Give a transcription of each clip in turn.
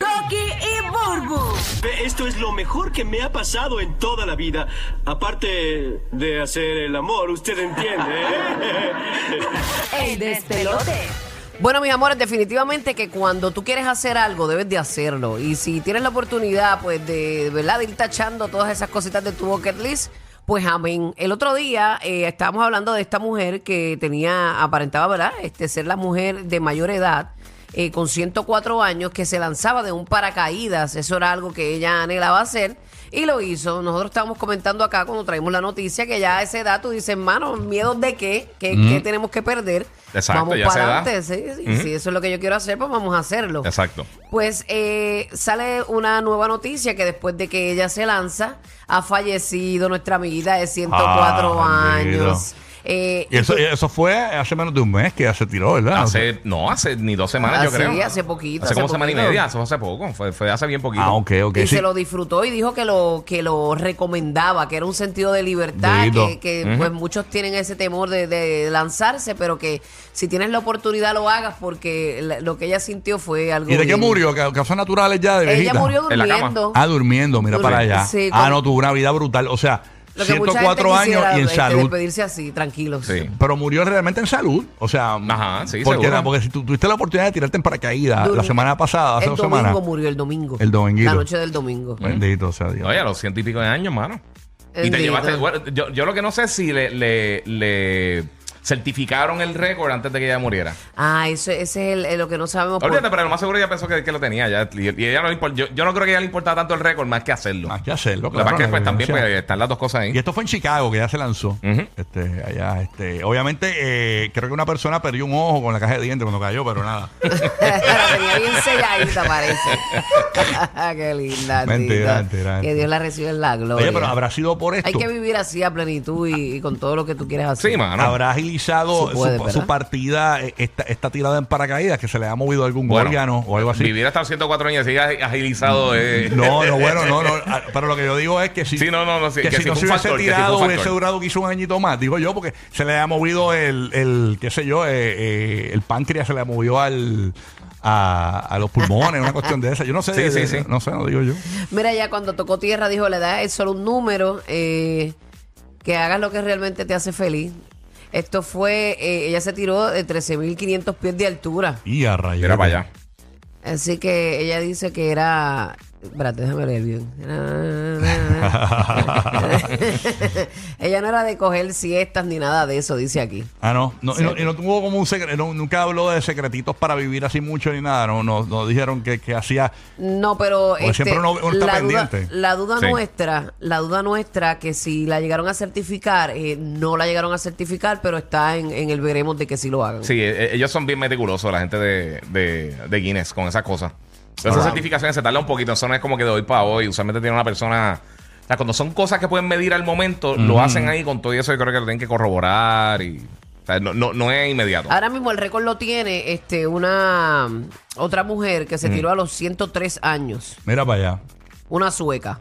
Rocky y Burbu. Esto es lo mejor que me ha pasado en toda la vida. Aparte de hacer el amor, usted entiende. ¿eh? El despelote. Bueno, mis amores, definitivamente que cuando tú quieres hacer algo, debes de hacerlo. Y si tienes la oportunidad, pues, de, ¿verdad? de ir tachando todas esas cositas de tu bucket list, pues amén. El otro día eh, estábamos hablando de esta mujer que tenía, aparentaba, ¿verdad? Este, ser la mujer de mayor edad, eh, con 104 años, que se lanzaba de un paracaídas. Eso era algo que ella anhelaba hacer. Y lo hizo. Nosotros estábamos comentando acá cuando traímos la noticia que ya a esa edad tú dices, hermano, ¿miedo de qué? ¿Qué, qué tenemos que perder? Exacto, vamos ya para adelante. Sí, sí, Si eso es lo que yo quiero hacer, pues vamos a hacerlo. Exacto. Pues eh, sale una nueva noticia que después de que ella se lanza, ha fallecido nuestra amiguita de 104 Ah, años. Eh, Y eso, eso fue hace menos de un mes que ya se tiró, ¿verdad? Hace, no, hace ni dos semanas, yo Hace- creo. Hace poquito, Hace hace como semana y media, eso fue hace poco. Fue, fue hace bien poquito. Ah, ok, ok. y sí. se lo disfrutó y dijo que lo que lo recomendaba, que era un sentido de libertad, Dito. que, que, pues muchos tienen ese temor de, de lanzarse, pero que si tienes la oportunidad lo hagas porque la- lo que ella sintió fue algo ¿Y de qué murió? ¿Ca- ¿Causas naturales ya de Ella viejita? murió En la cama. durmiendo. Ah, durmiendo, mira Dur- para allá. sí, ah, no, tuvo una vida brutal. O sea, Lo que mucha 104 gente años y en este, salud. despedirse así, tranquilos. Sí. Pero murió realmente en salud. O sea, Ajá, sí, porque, seguro. porque si tú tuviste la oportunidad de tirarte en paracaídas la semana pasada, hace el dos domingo semanas. murió el domingo. El dominguito. La noche del domingo. Bendito sea Dios. Oye, a los ciento y pico de años, mano. Y te Bendito. llevaste. bueno, yo, yo lo que no sé es si le, le, le certificaron el récord antes de que ella muriera. Ah, eso, ese es el- el- lo que no sabemos. por- Olvídate, pero lo más seguro ella pensó que, que lo tenía ya. Y, y ella no le import- yo, yo no creo que a ella le importaba tanto el récord más que hacerlo. Más que hacerlo, Lo que pasa claro. es que pues, también evidencia. pues, están las dos cosas ahí. Y esto fue en Chicago, que ya se lanzó. Ujú. este, allá, este, obviamente, eh, creo que una persona perdió un ojo con la caja de dientes cuando cayó, pero nada. la tenía bien selladita, parece. Qué linda. Mentira, mentira, Que Dios la reciba en la gloria. Oye, pero habrá sido por esto. Hay que vivir así a plenitud y, y con todo lo que tú quieres hacer. Sí, mano. Habrá puede, su, partida, eh, esta, esta tirada en paracaídas, que se le ha movido algún Bueno, órgano o algo así. Vivir hasta los 104 años y sigue agilizado. eh. No, no, bueno, no, no. ah, Pero lo que yo digo es que si, Sí, no, no, no, sí, que que si no se hubiese factor, tirado, factor. hubiese durado quizá un añito más, digo yo, porque se le ha movido el, el qué sé yo, eh, eh, el páncreas se le movió al, a, a los pulmones, una cuestión de esa. Yo no sé, Sí, de- sí, de- sí. no sé, no digo yo. Mira, ya cuando tocó tierra dijo, la edad es solo un número, eh, que hagas lo que realmente te hace feliz. Esto fue, eh, ella se tiró de 13.500 pies de altura. Y a rayos. Mira para allá. Así que ella dice que era... Espérate, déjame leer bien. ella no era de coger siestas ni nada de eso, dice aquí. Ah, no. no, y no, y no tuvo como un secreto, nunca habló de secretitos para vivir así mucho ni nada. No, no, no dijeron que, que hacía. No, pero siempre uno- uno está la, duda, pendiente. la duda Sí. nuestra, la duda nuestra que si la llegaron a certificar, eh, no la llegaron a certificar, pero está en, en el veremos de que sí lo hagan. Sí, eh, ellos son bien meticulosos, la gente de, de, de Guinness, con esas cosas. Esas certificaciones se tardan un poquito, eso no es como que de hoy para hoy. Usualmente tiene una persona. O sea, cuando son cosas que pueden medir al momento, lo hacen ahí con todo eso. Yo creo que lo tienen que corroborar y. O sea, no, no, no es inmediato. Ahora mismo el récord lo tiene este una otra mujer que se tiró a los 103 años, Mira para allá. una sueca.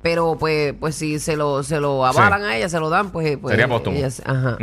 Pero pues pues si se lo se lo avalan a ella, se lo dan, pues, pues Sería póstumo. ella se- ajá.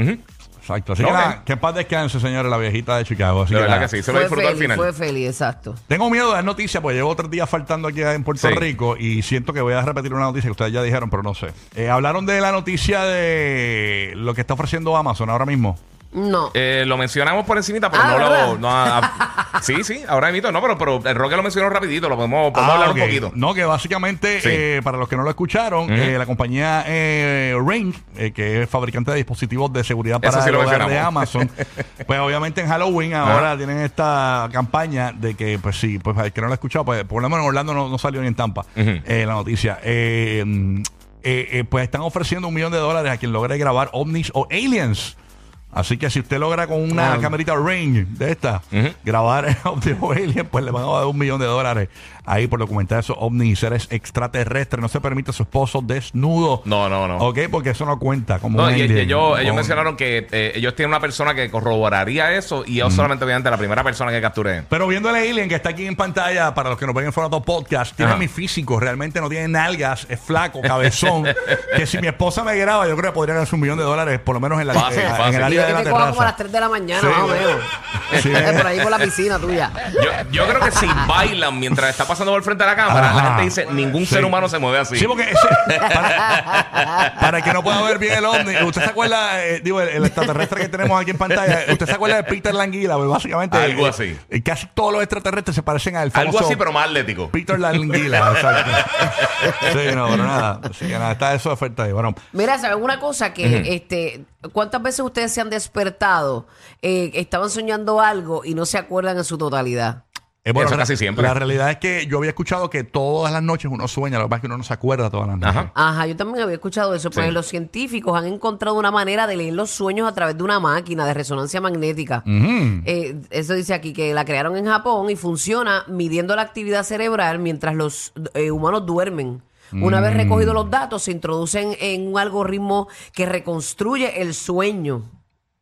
Exacto. Así Ok. que nada, que en paz descanse, señores, la viejita de Chicago. Así De que verdad nada. que sí, se lo Fue disfrutó al feliz, final. fue feliz, exacto. Tengo miedo de dar noticias porque llevo tres días faltando aquí en Puerto Sí. Rico y siento que voy a repetir una noticia que ustedes ya dijeron, pero no sé. Eh, hablaron de la noticia de lo que está ofreciendo Amazon ahora mismo. No. Eh, lo mencionamos por encimita, pero Ah, no ¿verdad? lo. No, a- sí, sí, ahora mismo no, pero, pero el Roque lo mencionó rapidito, lo podemos, podemos Ah, hablar ok. un poquito. No, que básicamente, Sí. eh, para los que no lo escucharon, eh, la compañía eh, Ring, eh, que es fabricante de dispositivos de seguridad Eso para sí el lo hogar de mencionamos. Amazon, pues obviamente en Halloween ahora tienen esta campaña de que, pues sí, pues el que no lo ha escuchado, pues por lo menos en Orlando no, no salió ni en Tampa eh, la noticia. Eh, mm, eh, eh, pues están ofreciendo un millón de dólares a quien logre grabar ovnis o aliens Así que si usted logra con una Ah. camerita range de esta grabar el óptimo alien, pues le van a dar un millón de dólares ahí por documentar esos ovnis y seres extraterrestres. No se permite a su esposo desnudo. No, no, no. Ok, porque eso no cuenta como No, un y, y alien. ellos, ellos Con- mencionaron que eh, ellos tienen una persona que corroboraría eso y ellos solamente mediante la primera persona que capture. Pero viendo el alien que está aquí en pantalla, para los que nos ven en formato podcast, tiene Ajá. mi físico, realmente no tiene nalgas, es flaco, cabezón. que si mi esposa me graba, yo creo que podría ganarse un millón de dólares, por lo menos en, la, Fácil, en- en el Y área la te coja como a las terraza. 3 de la mañana, Sí. más o menos. Sí. por ahí por la piscina tuya. Yo, yo creo que si bailan mientras está pasando por frente de la cámara, Ajá. la gente dice, ningún Sí. ser humano se mueve así. Sí, porque ese- para, para el que no pueda ver bien el ovni, ¿usted se acuerda, eh, digo, el, el extraterrestre que tenemos aquí en pantalla? ¿Usted se acuerda de Peter Languila? Pues básicamente, Algo eh, así. eh, casi todos los extraterrestres se parecen al famoso Algo así, pero más atlético. Peter Languila, exacto. Sí, no, pero nada. Así que nada, está eso de oferta ahí. Bueno, Mira, ¿saben una cosa? Que este, ¿cuántas veces ustedes se han despertado, eh, estaban soñando algo y no se acuerdan en su totalidad? Eh, bueno, Eso la- casi siempre. La realidad es que yo había escuchado que todas las noches uno sueña, lo que pasa es que uno no se acuerda todas las noches. Ajá. Ajá, yo también había escuchado eso. Pues Sí. los científicos han encontrado una manera de leer los sueños a través de una máquina de resonancia magnética. Eh, eso dice aquí que la crearon en Japón y funciona midiendo la actividad cerebral mientras los eh, humanos duermen. Una vez recogidos los datos, se introducen en un algoritmo que reconstruye el sueño.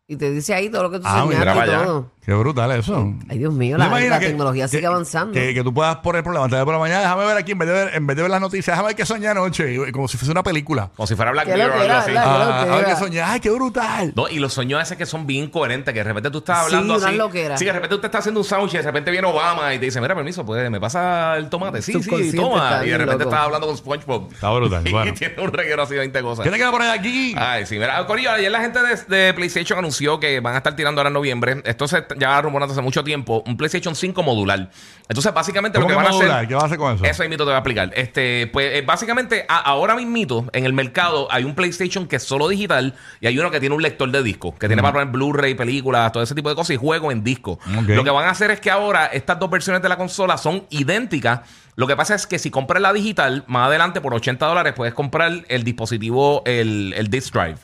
Y te dice ahí todo lo que tú Ah, mira, soñaste y todo. Qué brutal eso. Ay, Dios mío, ¿Te la, imaginas la que- tecnología que- sigue avanzando. Que, que tú puedas poner por levantarte por la mañana, déjame ver aquí, en vez de ver, en vez de ver las noticias, déjame ver qué soñé anoche, como si fuese una película. Como si fuera Black Mirror o algo loquera, así. Ah, a ver loquera. qué soñé, ay, qué brutal. No, y los sueños ese que son bien coherentes, que de repente tú estás Sí, hablando unas así. loqueras. Sí, que de repente usted está haciendo un sándwich y de repente viene Obama y te dice, mira, permiso, pues me pasa el tomate. Sí, sí, toma. Y de repente loco. estás hablando con SpongeBob. Está brutal, Y bueno. tiene un reguero así de 20 cosas. ¿Qué te queda por ahí aquí? Ay, sí, mira, Corillo, ayer la gente de, de PlayStation anunció que van a estar tirando ahora en noviembre. Esto se ya rumorando hace mucho tiempo. Un PlayStation 5 modular. Entonces, básicamente lo ¿Cómo que que van a hacer. ¿Qué vas a hacer con eso? Eso mismo te voy a explicar. Este, pues eh, básicamente, a- ahora mismito, en el mercado, hay un PlayStation que es solo digital y hay uno que tiene un lector de disco, que tiene para poner Blu-ray, películas, todo ese tipo de cosas y juegos en disco. Lo que van a hacer es que ahora estas dos versiones de la consola son idénticas. Lo que pasa es que si compras la digital, más adelante por 80 dólares puedes comprar el dispositivo, el, el disc drive.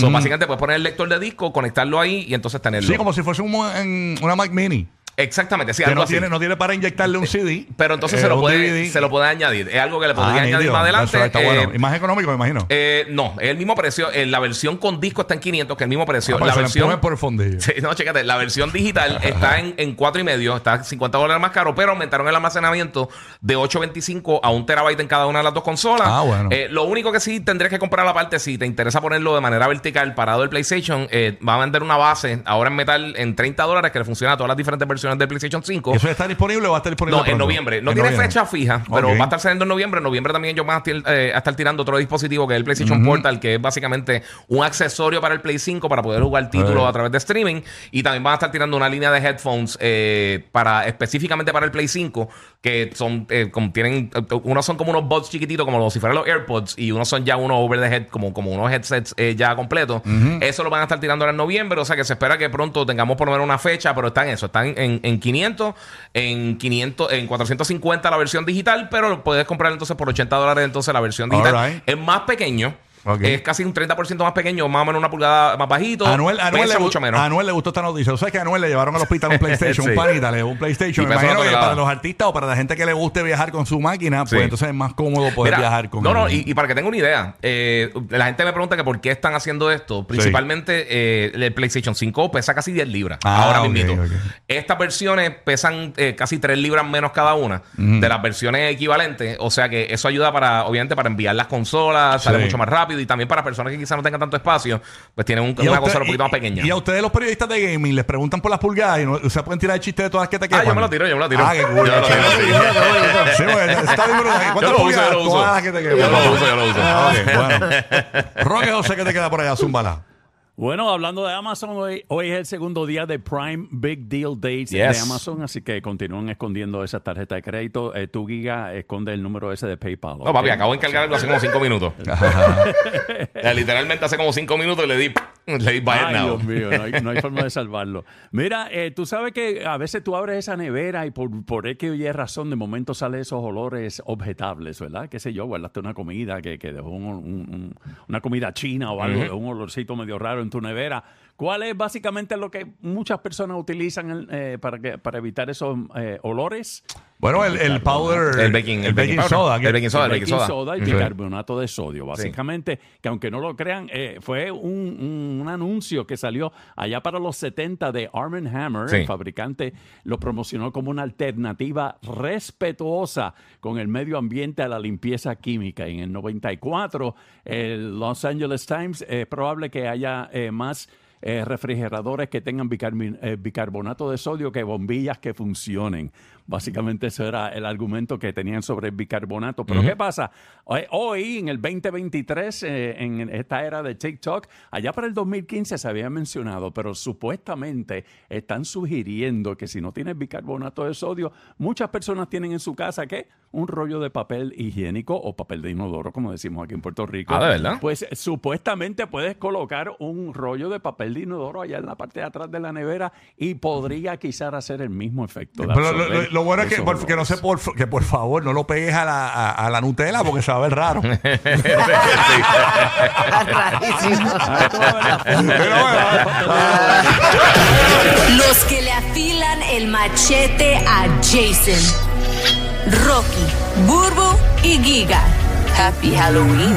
So, básicamente puedes poner el lector de disco, conectarlo ahí y entonces tenerlo. Sí, como si fuese un en una Mac Mini. Exactamente, sí, Que algo no así. tiene, no tiene para inyectarle un CD. Pero entonces eh, se, lo un puede, DVD. se lo puede añadir. Es algo que le podría Ah, añadir más adelante. Está Eh, bueno. Y más económico, me imagino. eh, no, es el mismo precio. Eh, la versión con disco está en 500, que es el mismo precio. Ah, pues la se versión. empuje por el fondillo. Sí, no, chécate, la versión digital está en, en 4 y medio, está 50 dólares más caro, pero aumentaron el almacenamiento de 825 a un terabyte en cada una de las dos consolas. Ah, bueno. Eh, lo único que sí tendrías que comprar aparte, si te interesa ponerlo de manera vertical parado el PlayStation, eh, va a vender una base ahora en metal en 30 dólares que le funciona a todas las diferentes versiones del PlayStation 5. ¿Eso está disponible o va a estar disponible? No, en noviembre. No En tiene noviembre. fecha fija, pero va a estar saliendo en noviembre. En noviembre también ellos van a, estar, eh, a estar tirando otro dispositivo que es el PlayStation Portal, que es básicamente un accesorio para el Play 5 para poder jugar títulos Eh. a través de streaming. Y también van a estar tirando una línea de headphones eh, para específicamente para el Play 5, que son eh, como tienen unos son como unos buds chiquititos, como si fueran los AirPods, y unos son ya unos over the head, como, como unos headsets eh, ya completos. Eso lo van a estar tirando ahora en noviembre, o sea que se espera que pronto tengamos por lo menos una fecha, pero están eso, están en, en 500, en 500, en 450 la versión digital, pero lo puedes comprar entonces por 80 dólares entonces la versión digital. Es más pequeño. Es casi un 30% más pequeño, más o menos una pulgada más bajito. A Anuel, Anuel le, mucho menos. Anuel le gustó esta noticia. ¿Tú sabes que a Anuel le llevaron al hospital un PlayStation? Sí. Un panita le un PlayStation. Y Me pesa imagino que para los artistas o para la gente que le guste viajar con su máquina, pues entonces es más cómodo poder Mira, viajar con No, no, y, y para que tenga una idea, eh, la gente me pregunta que por qué están haciendo esto. Principalmente eh, el PlayStation 5 pesa casi 10 libras. Ah, ahora ok, mismo. Estas versiones pesan eh, casi 3 libras menos cada una de las versiones equivalentes. O sea que eso ayuda para, obviamente, para enviar las consolas, sale mucho más rápido y también para personas que quizás no tengan tanto espacio, pues tienen un- una usted- consola un poquito más pequeña. Y a ustedes los periodistas de gaming les preguntan por las pulgadas y no, sea, pueden tirar el chiste de todas las que te Ah, quedan. yo me lo tiro, yo me lo tiro. Ah, qué cool. Yo lo tiro, chévere. sí. Sí, porque está bien ¿Cuántas pulgadas? Todas las que te quedan. Yo lo uso, yo lo uso. Ah, bueno. Roque José, ¿qué te queda por allá? Zúmbala. Bueno, hablando de Amazon, hoy, hoy es el segundo día de Prime Big Deal Days Yes. de Amazon, así que continúan escondiendo esas tarjetas de crédito. Eh, tu Giga esconde el número ese de PayPal. No, papi, acabo de encargar algo hace como 5 minutos. Literalmente hace como 5 minutos di, le di buy it Ay, now. Dios mío, no hay, no hay forma de salvarlo. Mira, eh, tú sabes que a veces tú abres esa nevera y por, por X o Y razón de momento salen esos olores objetables, ¿verdad? Qué sé yo, guardaste una comida que, que dejó un- un- un- una comida china o algo, un olorcito medio raro en tu nevera. ¿Cuál es básicamente lo que muchas personas utilizan eh, para, que, para evitar esos eh, olores? Bueno, el, el powder. El baking- el baking soda. El baking soda. El baking soda. soda y bicarbonato de sodio, básicamente, que aunque no lo crean, eh, fue un, un- un anuncio que salió allá para los 70 de Arm Hammer, Sí. el fabricante, lo promocionó como una alternativa respetuosa con el medio ambiente a la limpieza química. Y en el 94, el Los Angeles Times, es probable que haya eh, más eh, refrigeradores que tengan eh, bicarbonato de sodio que bombillas que funcionen. Básicamente ese era el argumento que tenían sobre el bicarbonato. Pero ¿qué pasa? Hoy, hoy, en el 2023, eh, en esta era de TikTok, allá para el 2015 se había mencionado, pero supuestamente están sugiriendo que si no tienes bicarbonato de sodio, muchas personas tienen en su casa, ¿qué? Un rollo de papel higiénico o papel de inodoro, como decimos aquí en Puerto Rico. Ah, ¿de verdad? Pues eh, supuestamente puedes colocar un rollo de papel de inodoro allá en la parte de atrás de la nevera y podría quizás hacer el mismo efecto. de Pero lo, absorber lo- lo bueno es que por, que no sé por, que por favor no lo pegues a la, a, a la Nutella porque se va a ver raro. Los que le afilan el machete a Jason. Rocky, Burbo y Giga. Happy Halloween.